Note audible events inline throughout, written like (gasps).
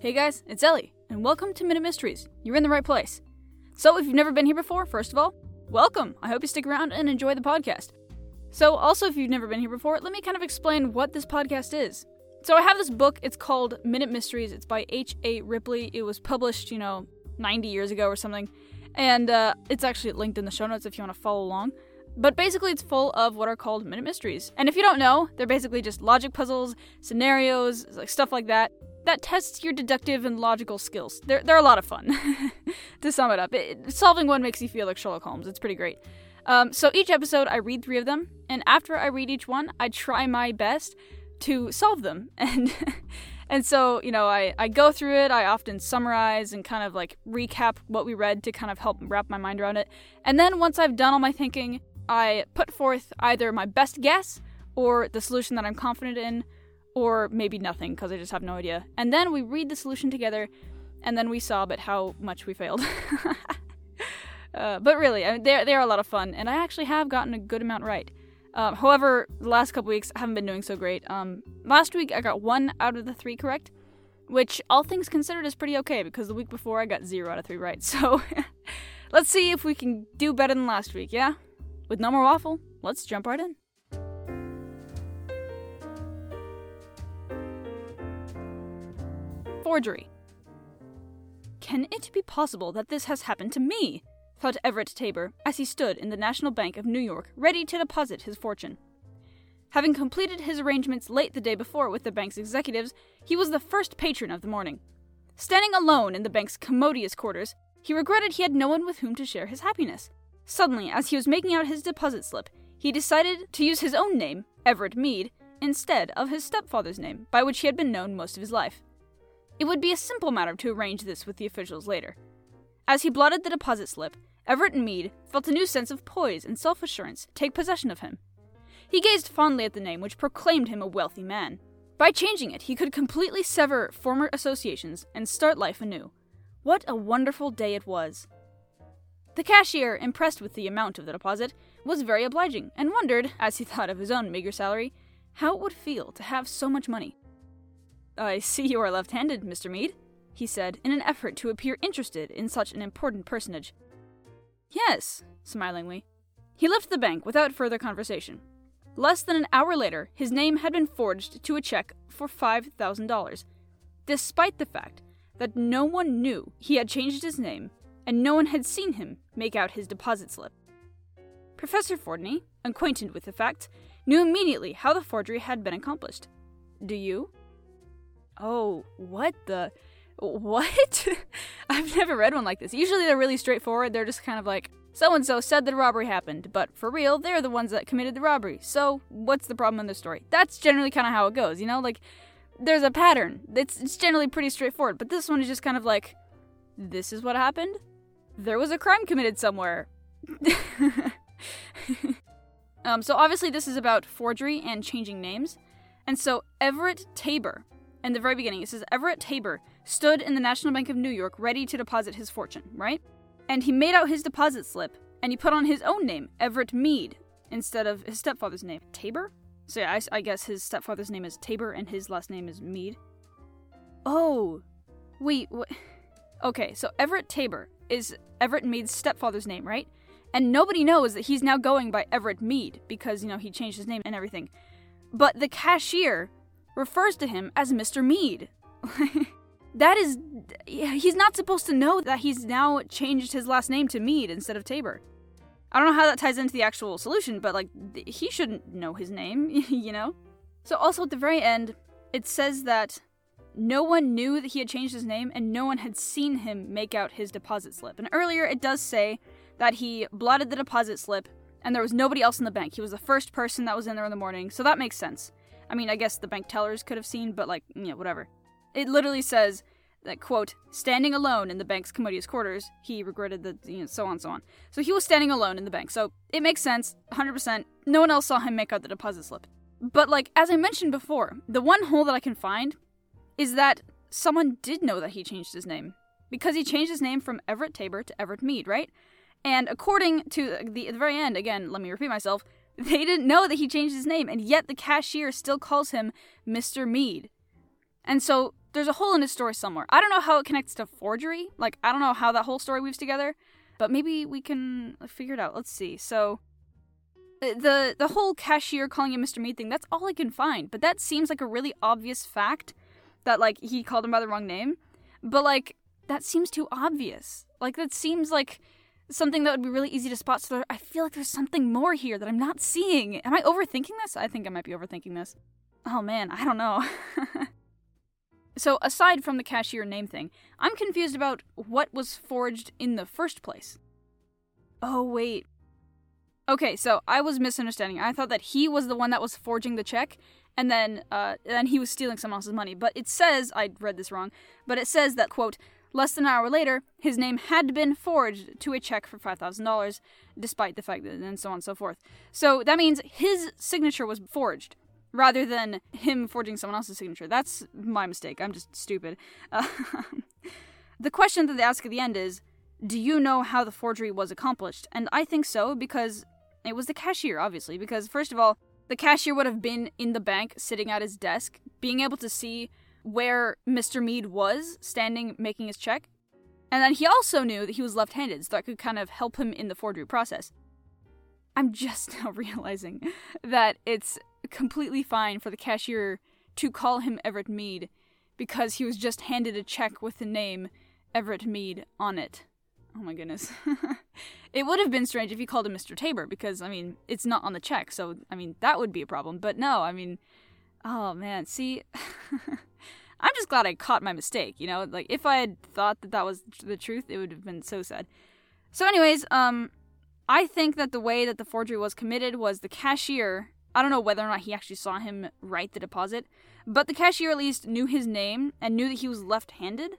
Hey guys, it's Ellie, and welcome to Minute Mysteries. You're in the right place. So, if you've never been here before, first of all, welcome. I hope you stick around and enjoy the podcast. So, also, if you've never been here before, let me kind of explain what this podcast is. So, I have this book, it's called Minute Mysteries. It's by H.A. Ripley. It was published, you know, 90 years ago or something, and uh, it's actually linked in the show notes if you want to follow along. But basically, it's full of what are called minute mysteries. And if you don't know, they're basically just logic puzzles, scenarios, like stuff like that. That tests your deductive and logical skills. They're, they're a lot of fun. (laughs) to sum it up, it, solving one makes you feel like Sherlock Holmes. It's pretty great. Um, so each episode, I read three of them, and after I read each one, I try my best to solve them. (laughs) And and so, you know, I, I go through it, I often summarize and kind of like recap what we read to kind of help wrap my mind around it. And then once I've done all my thinking, I put forth either my best guess or the solution that I'm confident in, or maybe nothing because I just have no idea. And then we read the solution together, and then we sob at how much we failed. (laughs) uh, but really, I mean, they're, they're a lot of fun, and I actually have gotten a good amount right. Um, however, the last couple weeks I haven't been doing so great. Um, last week I got one out of the three correct, which all things considered is pretty okay because the week before I got zero out of three right. (laughs) So let's see if we can do better than last week, yeah? With no more waffle, let's jump right in. Forgery. Can it be possible that this has happened to me? thought Everett Taber as he stood in the National Bank of New York ready to deposit his fortune. Having completed his arrangements late the day before with the bank's executives, he was the first patron of the morning. Standing alone in the bank's commodious quarters, he regretted he had no one with whom to share his happiness. Suddenly, as he was making out his deposit slip, he decided to use his own name, Everett Mead, instead of his stepfather's name, by which he had been known most of his life. It would be a simple matter to arrange this with the officials later. As he blotted the deposit slip, Everett and Mead felt a new sense of poise and self assurance take possession of him. He gazed fondly at the name which proclaimed him a wealthy man. By changing it, he could completely sever former associations and start life anew. What a wonderful day it was! The cashier, impressed with the amount of the deposit, was very obliging and wondered, as he thought of his own meager salary, how it would feel to have so much money. I see you are left handed, Mr. Mead, he said, in an effort to appear interested in such an important personage. Yes, smilingly. He left the bank without further conversation. Less than an hour later, his name had been forged to a check for $5,000, despite the fact that no one knew he had changed his name and no one had seen him make out his deposit slip. Professor Fordney, acquainted with the fact, knew immediately how the forgery had been accomplished. Do you? Oh, what the. What? (laughs) I've never read one like this. Usually they're really straightforward. They're just kind of like, so and so said that a robbery happened, but for real, they're the ones that committed the robbery. So, what's the problem in the story? That's generally kind of how it goes, you know? Like, there's a pattern. It's, it's generally pretty straightforward, but this one is just kind of like, this is what happened? there was a crime committed somewhere. (laughs) um, so obviously this is about forgery and changing names. And so Everett Taber, in the very beginning, it says Everett Tabor stood in the National Bank of New York ready to deposit his fortune, right? And he made out his deposit slip and he put on his own name, Everett Mead, instead of his stepfather's name. Tabor? So yeah, I, I guess his stepfather's name is Tabor and his last name is Mead. Oh, wait, what? Okay, so Everett Tabor is Everett Mead's stepfather's name, right? And nobody knows that he's now going by Everett Mead because, you know, he changed his name and everything. But the cashier refers to him as Mr. Mead. (laughs) that is. He's not supposed to know that he's now changed his last name to Mead instead of Tabor. I don't know how that ties into the actual solution, but, like, he shouldn't know his name, (laughs) you know? So, also at the very end, it says that no one knew that he had changed his name, and no one had seen him make out his deposit slip. And earlier it does say that he blotted the deposit slip, and there was nobody else in the bank. He was the first person that was in there in the morning, so that makes sense. I mean, I guess the bank tellers could have seen, but like, you know, whatever. It literally says that, quote, standing alone in the bank's commodious quarters, he regretted the, you know, so on, so on. So he was standing alone in the bank, so it makes sense, 100%. No one else saw him make out the deposit slip. But, like, as I mentioned before, the one hole that I can find is that someone did know that he changed his name. Because he changed his name from Everett Taber to Everett Mead, right? And according to the, the very end, again, let me repeat myself, they didn't know that he changed his name, and yet the cashier still calls him Mr. Mead. And so there's a hole in his story somewhere. I don't know how it connects to forgery. Like, I don't know how that whole story weaves together, but maybe we can figure it out. Let's see. So, the the whole cashier calling him Mr. Mead thing, that's all I can find. But that seems like a really obvious fact that like he called him by the wrong name. But like that seems too obvious. Like that seems like something that would be really easy to spot. So I feel like there's something more here that I'm not seeing. Am I overthinking this? I think I might be overthinking this. Oh man, I don't know. (laughs) so aside from the cashier name thing, I'm confused about what was forged in the first place. Oh wait. Okay, so I was misunderstanding. I thought that he was the one that was forging the check, and then uh, then he was stealing someone else's money. But it says I read this wrong. But it says that quote Less than an hour later, his name had been forged to a check for $5,000, despite the fact that, and so on and so forth. So that means his signature was forged, rather than him forging someone else's signature. That's my mistake. I'm just stupid. (laughs) The question that they ask at the end is Do you know how the forgery was accomplished? And I think so, because it was the cashier, obviously. Because, first of all, the cashier would have been in the bank, sitting at his desk, being able to see where Mr. Mead was standing making his check. And then he also knew that he was left handed, so that could kind of help him in the forgery process. I'm just (laughs) now realizing that it's completely fine for the cashier to call him Everett Mead because he was just handed a check with the name Everett Mead on it. Oh my goodness. (laughs) it would have been strange if he called him Mr. Tabor because, I mean, it's not on the check, so, I mean, that would be a problem. But no, I mean, oh man, see. (laughs) I'm just glad I caught my mistake, you know? Like, if I had thought that that was the truth, it would have been so sad. So, anyways, um, I think that the way that the forgery was committed was the cashier. I don't know whether or not he actually saw him write the deposit, but the cashier at least knew his name and knew that he was left-handed,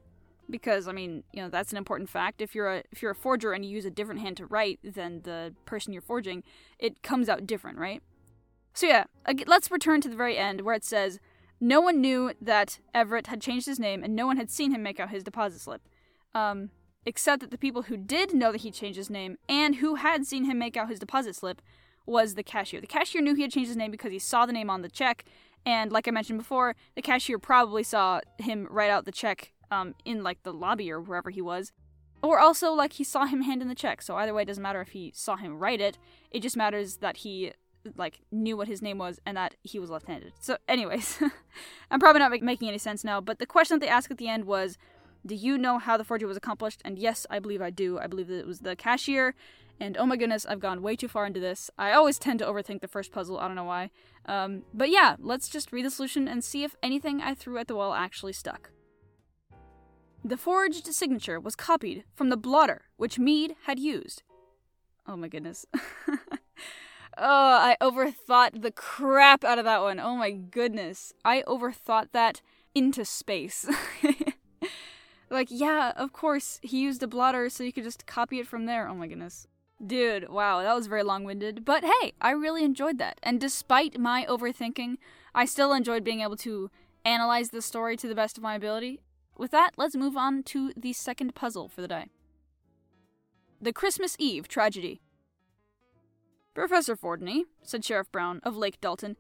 because I mean, you know, that's an important fact. If you're a if you're a forger and you use a different hand to write than the person you're forging, it comes out different, right? So yeah, let's return to the very end where it says no one knew that Everett had changed his name, and no one had seen him make out his deposit slip. Um, except that the people who did know that he changed his name and who had seen him make out his deposit slip was the cashier. The cashier knew he had changed his name because he saw the name on the check, and like I mentioned before, the cashier probably saw him write out the check um, in like the lobby or wherever he was. Or also, like, he saw him hand in the check, so either way, it doesn't matter if he saw him write it, it just matters that he like knew what his name was and that he was left-handed. So, anyways, (laughs) I'm probably not make- making any sense now. But the question that they asked at the end was, "Do you know how the forgery was accomplished?" And yes, I believe I do. I believe that it was the cashier. And oh my goodness, I've gone way too far into this. I always tend to overthink the first puzzle. I don't know why. Um, but yeah, let's just read the solution and see if anything I threw at the wall actually stuck. The forged signature was copied from the blotter which Mead had used. Oh my goodness. (laughs) Oh, I overthought the crap out of that one. Oh my goodness. I overthought that into space. (laughs) like, yeah, of course, he used a blotter so you could just copy it from there. Oh my goodness. Dude, wow, that was very long winded. But hey, I really enjoyed that. And despite my overthinking, I still enjoyed being able to analyze the story to the best of my ability. With that, let's move on to the second puzzle for the day The Christmas Eve Tragedy. Professor Fordney, said Sheriff Brown of Lake Dalton,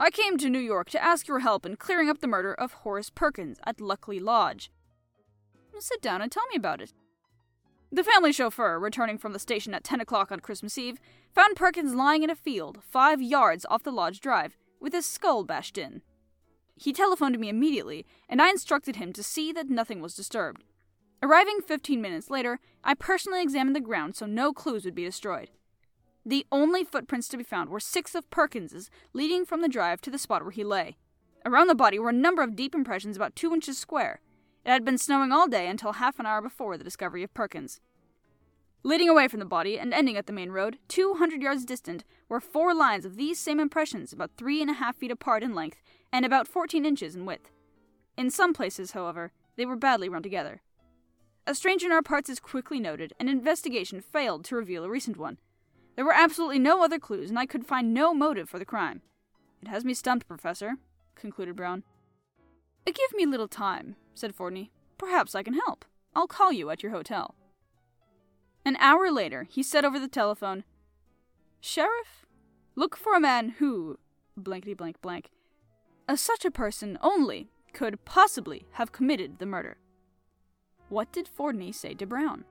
I came to New York to ask your help in clearing up the murder of Horace Perkins at Luckley Lodge. Sit down and tell me about it. The family chauffeur, returning from the station at 10 o'clock on Christmas Eve, found Perkins lying in a field five yards off the lodge drive, with his skull bashed in. He telephoned me immediately, and I instructed him to see that nothing was disturbed. Arriving 15 minutes later, I personally examined the ground so no clues would be destroyed. The only footprints to be found were six of Perkins's, leading from the drive to the spot where he lay. Around the body were a number of deep impressions about two inches square. It had been snowing all day until half an hour before the discovery of Perkins. Leading away from the body and ending at the main road, two hundred yards distant, were four lines of these same impressions, about three and a half feet apart in length and about fourteen inches in width. In some places, however, they were badly run together. A stranger in our parts is quickly noted, and investigation failed to reveal a recent one. There were absolutely no other clues, and I could find no motive for the crime. It has me stumped, Professor, concluded Brown. Uh, give me a little time, said Fordney. Perhaps I can help. I'll call you at your hotel. An hour later, he said over the telephone, Sheriff, look for a man who, blankety blank blank, uh, such a person only could possibly have committed the murder. What did Fordney say to Brown?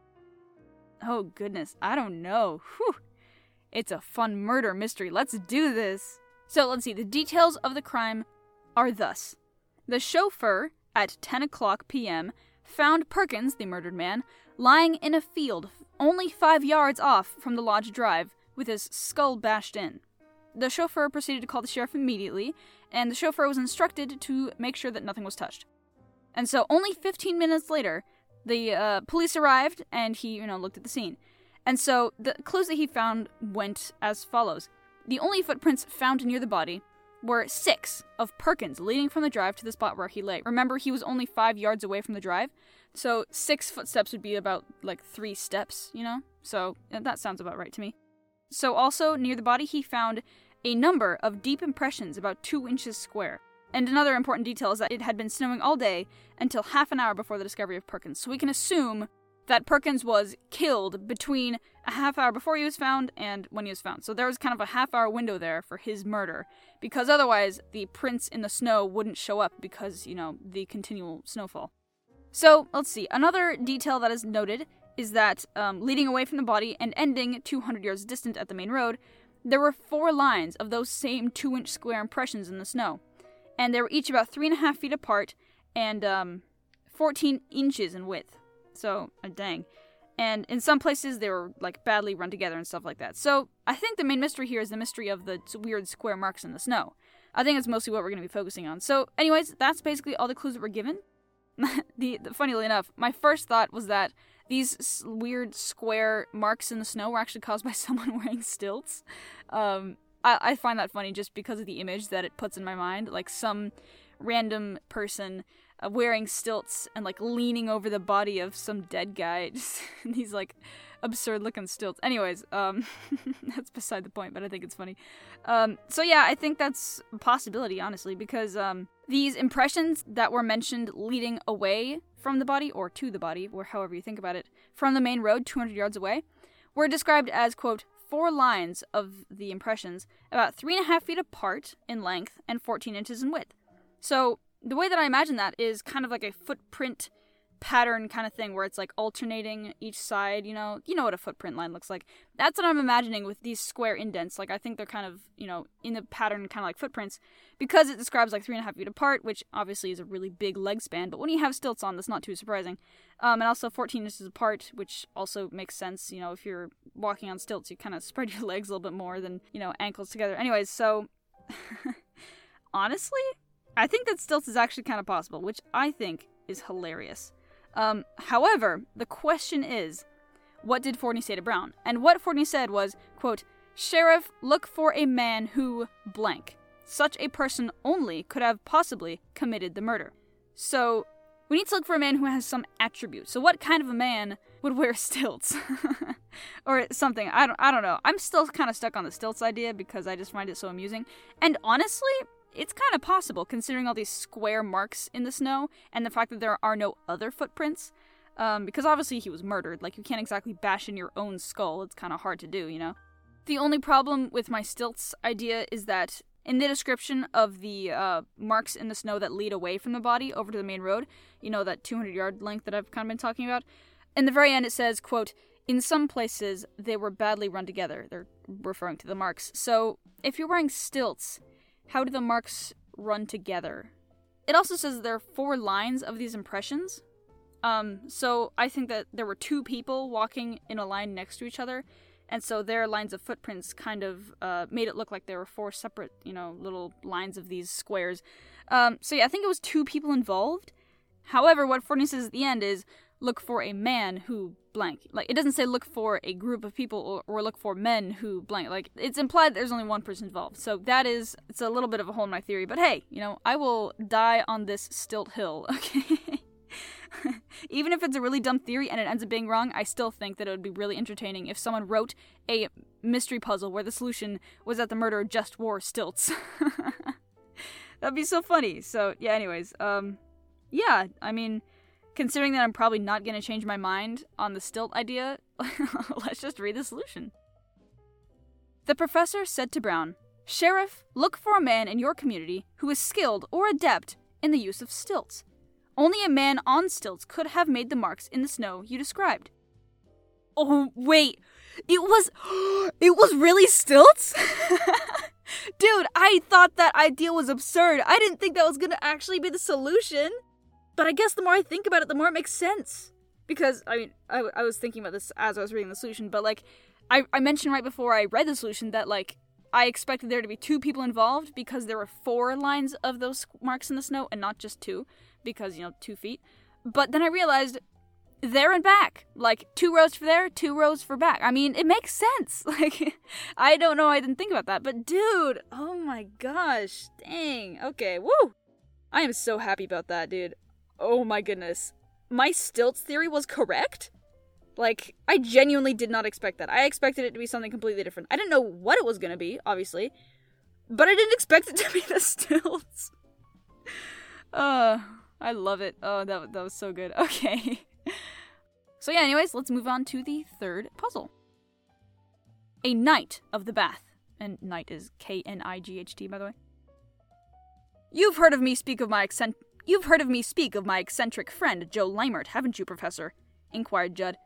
Oh goodness, I don't know. Whew. It's a fun murder mystery. Let's do this. So let's see. The details of the crime are thus The chauffeur, at 10 o'clock p.m., found Perkins, the murdered man, lying in a field only five yards off from the lodge drive with his skull bashed in. The chauffeur proceeded to call the sheriff immediately, and the chauffeur was instructed to make sure that nothing was touched. And so, only 15 minutes later, the uh, police arrived, and he, you know, looked at the scene. And so, the clues that he found went as follows: the only footprints found near the body were six of Perkins leading from the drive to the spot where he lay. Remember, he was only five yards away from the drive, so six footsteps would be about like three steps, you know? So uh, that sounds about right to me. So, also near the body, he found a number of deep impressions about two inches square. And another important detail is that it had been snowing all day until half an hour before the discovery of Perkins. So we can assume that Perkins was killed between a half hour before he was found and when he was found. So there was kind of a half hour window there for his murder, because otherwise the prints in the snow wouldn't show up because, you know, the continual snowfall. So let's see. Another detail that is noted is that um, leading away from the body and ending 200 yards distant at the main road, there were four lines of those same two inch square impressions in the snow. And they were each about three and a half feet apart and um, 14 inches in width. So, uh, dang. And in some places, they were like badly run together and stuff like that. So, I think the main mystery here is the mystery of the weird square marks in the snow. I think it's mostly what we're going to be focusing on. So, anyways, that's basically all the clues that were given. (laughs) the, the funnily enough, my first thought was that these s- weird square marks in the snow were actually caused by (laughs) someone wearing stilts. Um, I, I find that funny just because of the image that it puts in my mind, like some random person wearing stilts and like leaning over the body of some dead guy. (laughs) Just these like absurd looking stilts. Anyways, um, (laughs) that's beside the point, but I think it's funny. Um, so yeah, I think that's a possibility, honestly, because um, these impressions that were mentioned leading away from the body or to the body, or however you think about it, from the main road 200 yards away, were described as quote four lines of the impressions, about three and a half feet apart in length and 14 inches in width. So the way that I imagine that is kind of like a footprint pattern kind of thing where it's like alternating each side, you know, you know what a footprint line looks like. That's what I'm imagining with these square indents. Like I think they're kind of, you know, in the pattern kind of like footprints because it describes like three and a half feet apart, which obviously is a really big leg span. But when you have stilts on, that's not too surprising. Um, and also 14 inches apart, which also makes sense. You know, if you're walking on stilts, you kind of (laughs) spread your legs a little bit more than you know ankles together. Anyways, so (laughs) honestly, I think that stilts is actually kind of possible, which I think is hilarious. Um, however, the question is, what did Fordney say to Brown? And what Fordney said was, quote, Sheriff, look for a man who blank. Such a person only could have possibly committed the murder. So, we need to look for a man who has some attribute. So, what kind of a man would wear (laughs) stilts? (laughs) or something. I don't, I don't know. I'm still kind of stuck on the stilts idea because I just find it so amusing. And honestly, it's kind of possible considering all these square marks in the snow and the fact that there are no other footprints. Um, because obviously he was murdered. Like, you can't exactly bash in your own skull. It's kind of hard to do, you know? The only problem with my stilts idea is that in the description of the uh, marks in the snow that lead away from the body over to the main road, you know, that 200 yard length that I've kind of been talking about, in the very end it says, quote, in some places they were badly run together. They're referring to the marks. So if you're wearing stilts, how do the marks run together? It also says there are four lines of these impressions. Um, so I think that there were two people walking in a line next to each other, and so their lines of footprints kind of uh, made it look like there were four separate, you know, little lines of these squares. Um, so yeah, I think it was two people involved. However, what Fordney says at the end is look for a man who blank. Like it doesn't say look for a group of people or, or, look for men who blank. Like it's implied there's only one person involved. So that is it's a little bit of a hole in my theory. But hey, you know I will die on this stilt hill. (laughs) Okay. (laughs) Even if it's a really dumb theory and it ends up being wrong, I still think that it would be really entertaining if someone wrote a mystery puzzle where the solution was that the murderer just wore stilts. (laughs) That'd be so funny. So yeah. Anyways, um, yeah. I mean considering that I'm probably not going to change my mind on the stilt idea, (laughs) let's just read the solution. The professor said to Brown, Sheriff, look for a man in your community who is skilled or adept in the use of stilts. Only a man on stilts could have made the marks in the snow you described. Oh, wait. It was. (gasps) It was really stilts? (laughs) Dude, I thought that idea was absurd. I didn't think that was gonna actually be the solution. But I guess the more I think about it, the more it makes sense. Because, I mean, I, I was thinking about this as I was reading the solution, but like, I, I mentioned right before I read the solution that like, I expected there to be two people involved because there were four lines of those marks in the snow and not just two, because, you know, two feet. But then I realized there and back. Like two rows for there, two rows for back. I mean, it makes sense. (laughs) Like I don't know I didn't think about that, but dude, oh my gosh. Dang. Okay, woo. I am so happy about that, dude. Oh my goodness. My stilts theory was correct? Like, I genuinely did not expect that. I expected it to be something completely different. I didn't know what it was to be, obviously, but I didn't (laughs) expect it to be the stilts. Uh, (laughs) I love it. Oh, that that was so good. (laughs) Okay. so, yeah, anyways, let's move on to the third puzzle. A Knight of the Bath. And Knight is K N I G H T, by the way. You've heard of me speak of my accent. You've heard of me speak of my eccentric friend, Joe Leimert, haven't you, Professor? inquired Judd.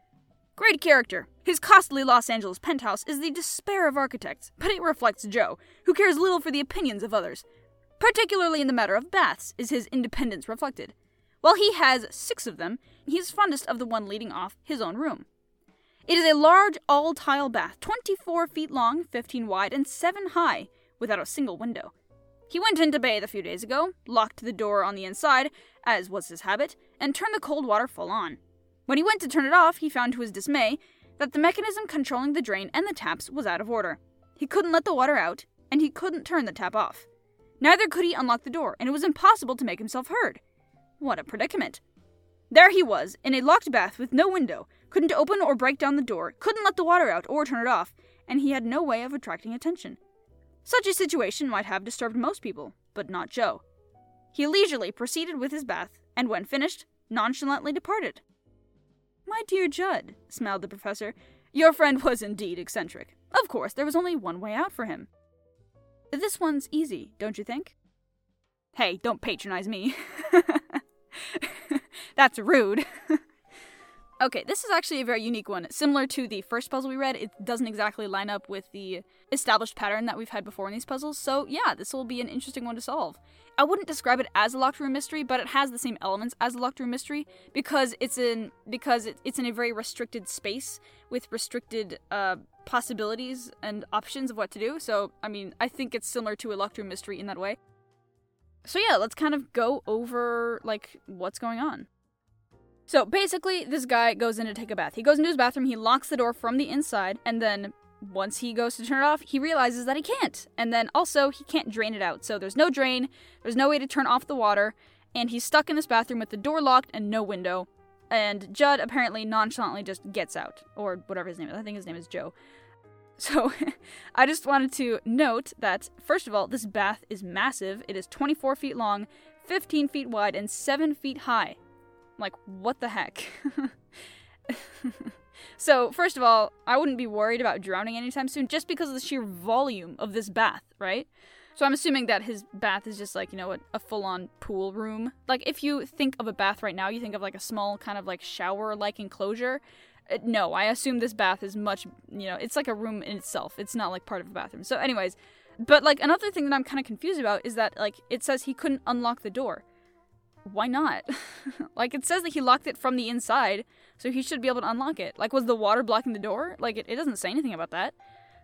Great character. His costly Los Angeles penthouse is the despair of architects, but it reflects Joe, who cares little for the opinions of others. Particularly in the matter of baths is his independence reflected. While he has six of them, he is fondest of the one leading off his own room. It is a large all tile bath, 24 feet long, 15 wide, and 7 high, without a single window. He went in to bathe a few days ago, locked the door on the inside, as was his habit, and turned the cold water full on. When he went to turn it off, he found to his dismay that the mechanism controlling the drain and the taps was out of order. He couldn't let the water out, and he couldn't turn the tap off. Neither could he unlock the door, and it was impossible to make himself heard. What a predicament. There he was, in a locked bath with no window, couldn't open or break down the door, couldn't let the water out or turn it off, and he had no way of attracting attention. Such a situation might have disturbed most people, but not Joe. He leisurely proceeded with his bath, and when finished, nonchalantly departed. My dear Judd, smiled the professor, your friend was indeed eccentric. Of course, there was only one way out for him. This one's easy, don't you think? Hey, don't patronize me. (laughs) That's rude. (laughs) okay, this is actually a very unique one. Similar to the first puzzle we read, it doesn't exactly line up with the established pattern that we've had before in these puzzles, so yeah, this will be an interesting one to solve. I wouldn't describe it as a locked room mystery, but it has the same elements as a locked room mystery because it's in because it's in a very restricted space with restricted uh, possibilities and options of what to do. So, I mean, I think it's similar to a locked room mystery in that way. So yeah, let's kind of go over like what's going on. So basically, this guy goes in to take a bath. He goes into his bathroom, he locks the door from the inside, and then once he goes to turn it off, he realizes that he can't. And then also, he can't drain it out. So there's no drain, there's no way to turn off the water, and he's stuck in this bathroom with the door locked and no window. And Judd apparently nonchalantly just gets out, or whatever his name is. I think his name is Joe. (laughs) So, I just wanted to note that, first of all, this bath is massive. It is 24 feet long, 15 feet wide, and 7 feet high. Like, what the heck? (laughs) so, first of all, I wouldn't be worried about drowning anytime soon just because of the sheer volume of this bath, right? So I'm assuming that his bath is just like, you know, a, a full on pool room. Like, if you think of a bath right now, you think of like a small kind of like shower like enclosure. Uh, no, I assume this bath is much, you know, it's like a room in itself. It's not like part of a bathroom. So, anyways, but like another thing that I'm kind of confused about is that like it says he couldn't unlock the door. Why not? (laughs) like it says that he locked it from the inside, so he should be able to unlock it. Like was the water blocking the door? Like it, it doesn't say anything about that.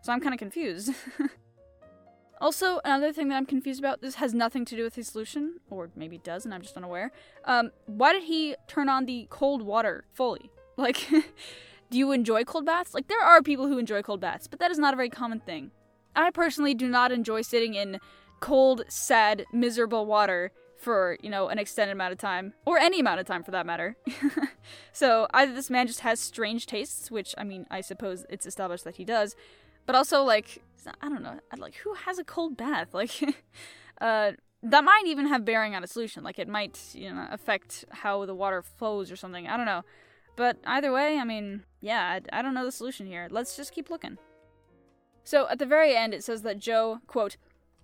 So I'm kind of confused. (laughs) also, another thing that I'm confused about, this has nothing to do with the solution, or maybe it does and I'm just unaware. Um, why did he turn on the cold water fully? (laughs) Like, do you enjoy cold baths? Like, there are people who enjoy cold baths, but that is not a very common thing. I personally do not enjoy sitting in cold, sad, miserable water for, you know, an extended amount of time, or any amount of time for that matter. (laughs) so, either this man just has strange tastes, which, I mean, I suppose it's established that he does, but also, like, I don't know, like, who has a cold bath? (laughs) Like, uh, that might even have bearing on a solution. Like, it might, you know, affect how the water flows or something. I don't know. But either way, I mean, yeah, I, I don't know the solution here. Let's just keep looking. So at the very end, it says that Joe, quote,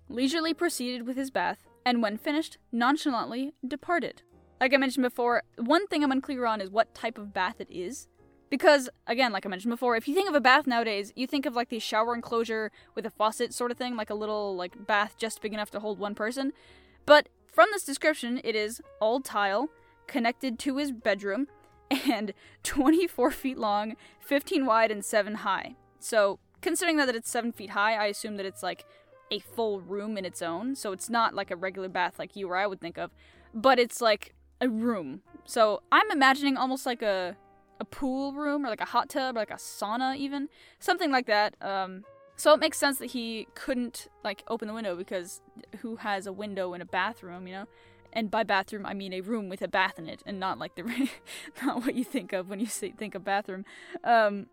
leisurely proceeded with his bath, and when finished, nonchalantly departed. Like I mentioned before, one thing I'm unclear on is what type of bath it is. Because, again, like I mentioned before, if you think of a bath nowadays, you think of like the shower enclosure with a faucet sort of thing, like a little like bath just big enough to hold one person. But from this description, it is all tile, connected to his bedroom, and (laughs) 24 feet long, 15 wide, and 7 high. So, considering that it's 7 feet high, I assume that it's like a full room in its own. So, it's not like a regular bath like you or I would think of, but it's like a room. So, I'm imagining almost like a a pool room or like a hot tub or like a sauna even something like that um so it makes sense that he couldn't like open the window because who has a window in a bathroom you know and by bathroom I mean a room with a bath in it, and not like the (laughs) not what you think of when you say, think of bathroom. Um,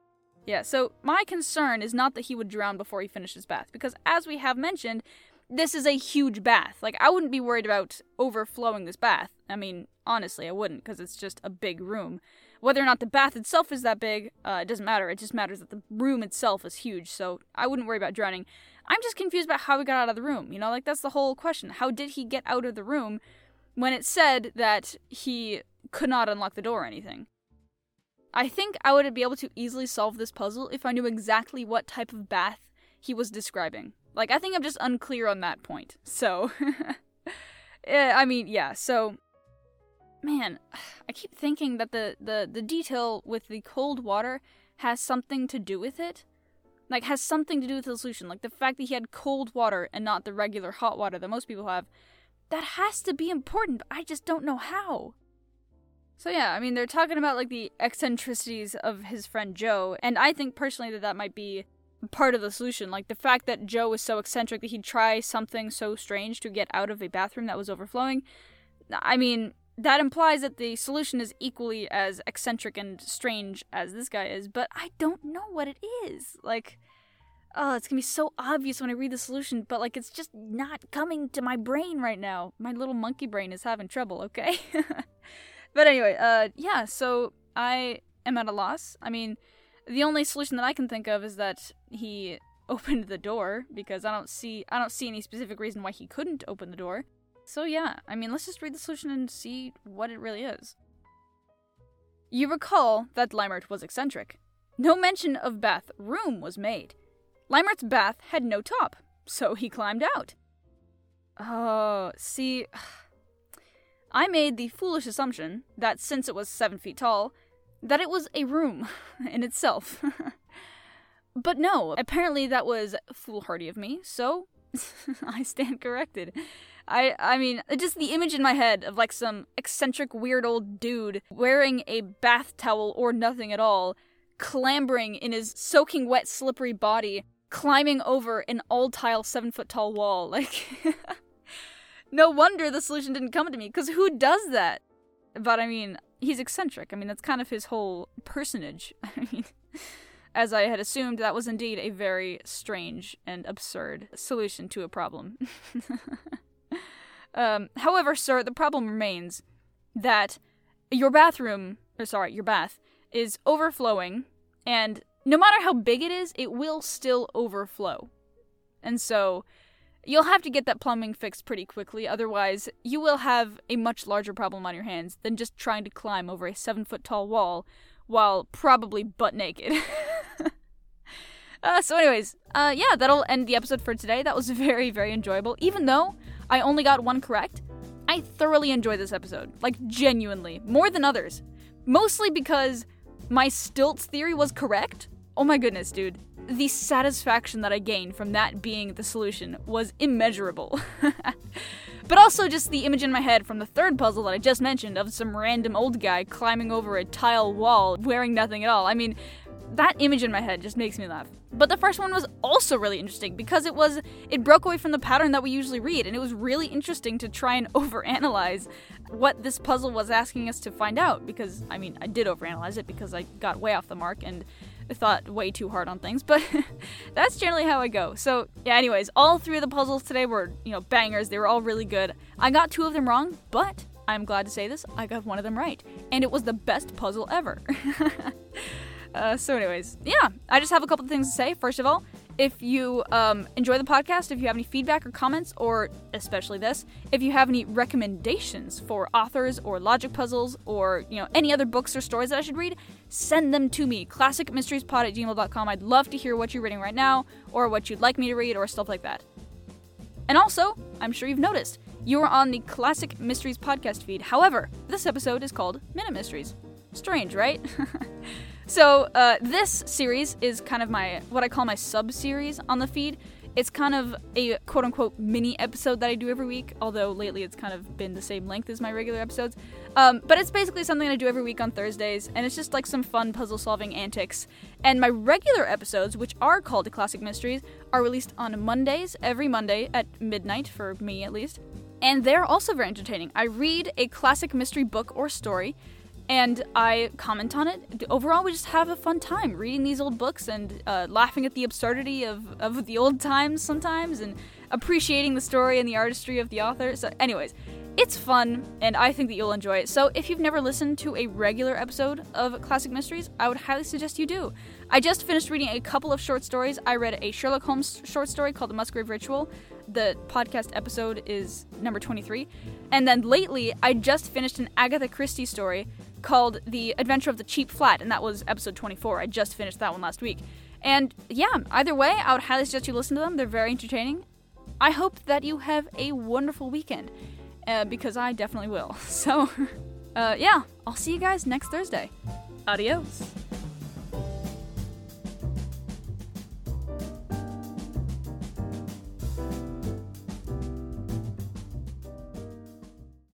yeah. So my concern is not that he would drown before he finishes bath, because as we have mentioned, this is a huge bath. Like I wouldn't be worried about overflowing this bath. I mean, honestly, I wouldn't, because it's just a big room. Whether or not the bath itself is that big, uh, it doesn't matter. It just matters that the room itself is huge. So I wouldn't worry about drowning. I'm just confused about how he got out of the room. You know, like that's the whole question. How did he get out of the room when it said that he could not unlock the door or anything. I think I would be able to easily solve this puzzle if I knew exactly what type of bath he was describing. Like, I think I'm just unclear on that point. So, (laughs) eh, I mean, yeah, so. Man, (sighs) I keep thinking that the, the, the detail with the cold water has something to do with it. Like, has something to do with the solution. Like, the fact that he had cold water and not the regular hot water that most people have that has to be important, but I just don't know how. So yeah, I mean they're talking about like the eccentricities of his friend Joe, and I think personally that that might be part of the solution. Like the fact that Joe was so eccentric that he'd try something so strange to get out of a bathroom that was overflowing. I mean, that implies that the solution is equally as eccentric and strange as this guy is, but I don't know what it is. Like oh, it's gonna be so obvious when I read the solution, but like it's just not coming to my brain right now. My little monkey brain is having trouble, okay? (laughs) but anyway, uh, yeah, so I am at a loss. I mean, the only solution that I can think of is that he (laughs) opened the door because I don't see I don't see any specific reason why he couldn't open the door. So yeah, I mean, let's just read the solution and see what it really is. You recall that Leimert was eccentric. No mention of bath room was made. Leimert's bath had no top, so he climbed out. Oh, see, (sighs) I made the foolish assumption that since it was seven feet tall, that it was a room (laughs) in itself. (laughs) but no, apparently that was foolhardy of me, so (laughs) I stand corrected. I I mean, just the image in my head of like some eccentric weird old dude wearing a bath towel or nothing at all, clambering in his soaking wet slippery body climbing over an all tile seven foot tall wall. Like, no wonder the solution didn't come to me, because who does that? But I mean, he's eccentric. I mean, that's kind of his whole personage. (laughs) I mean, as I had assumed, that was indeed a very strange and absurd solution to a problem. (laughs) um, however, sir, the problem remains that your bathroom, or sorry, your bath, is overflowing, and no matter how big it is, it will still overflow. And so you'll have to get that plumbing fixed pretty quickly, otherwise, you will have a much larger problem on your hands than just trying to climb over a seven foot tall wall while probably butt naked. (laughs) uh, so, anyways, uh, yeah, that'll end the episode for today. That was (laughs) very, very enjoyable. Even though I only got one correct, I thoroughly enjoyed this episode. Like, genuinely. More than others. Mostly because my stilts theory was correct, Oh my goodness, dude. The satisfaction that I gained from that being the solution was immeasurable. (laughs) but also just the image in my head from the third puzzle that I just mentioned of some random old guy climbing over a tile wall wearing nothing at all. I mean, that image in my head just makes me laugh. But the first one was also really interesting because it was it broke away from the pattern that we usually read and it was really interesting to try and (laughs) overanalyze what this puzzle was asking us to find out because I mean, I did overanalyze it because I got way off the mark and thought way too hard on things, but (laughs) that's generally how I go. So, yeah, anyways, all three of the puzzles today were, you know, bangers. They were all really good. I got two of them wrong, but I'm glad to say this, I got one of them right. And it was the best puzzle ever. (laughs) uh, so, anyways, yeah, I just have a couple of things to say. First of all, If you um, enjoy the podcast, if you have any feedback or comments, or especially this, if you have any recommendations for authors or logic puzzles or you know any other books or stories that I should read, send them to me. ClassicMysteriesPod at gmail.com. I'd love to hear what you're reading right now, or what you'd like me to read, or stuff like that. And also, I'm sure you've noticed, you are on the Classic Mysteries podcast feed. However, this episode is called Minute Mysteries. Strange, right? (laughs) so, uh, this series is kind of my, what I call my sub series on the feed. It's kind of a quote unquote mini episode that I do every week, although lately it's kind of been the same length as my regular episodes. Um, but it's basically something I do every week on Thursdays, and it's just like some fun puzzle solving antics. And my regular episodes, which are called Classic Mysteries, are released on Mondays, every Monday at midnight, for me at least. And they're also very entertaining. I read a classic mystery book or story and I comment on it. Overall, we just have a fun time reading these old books and uh, laughing at the absurdity of, of the old times sometimes and appreciating the story and the artistry of the author. So, anyways, it's fun and I think that you'll enjoy it. So, if you've never listened to a regular episode of Classic Mysteries, I would highly suggest you do. I just finished reading a couple of short stories. I read a Sherlock Holmes short story called The Musgrave Ritual. The podcast episode is number 23. And then lately, I just finished an Agatha Christie story called The Adventure of the Cheap Flat, and that was episode 24. I just finished that one last week. And yeah, either way, I would highly suggest you listen to them. They're very entertaining. I hope that you have a wonderful weekend, uh, because I definitely will. (laughs) So, uh, yeah, I'll see you guys next Thursday. Adios.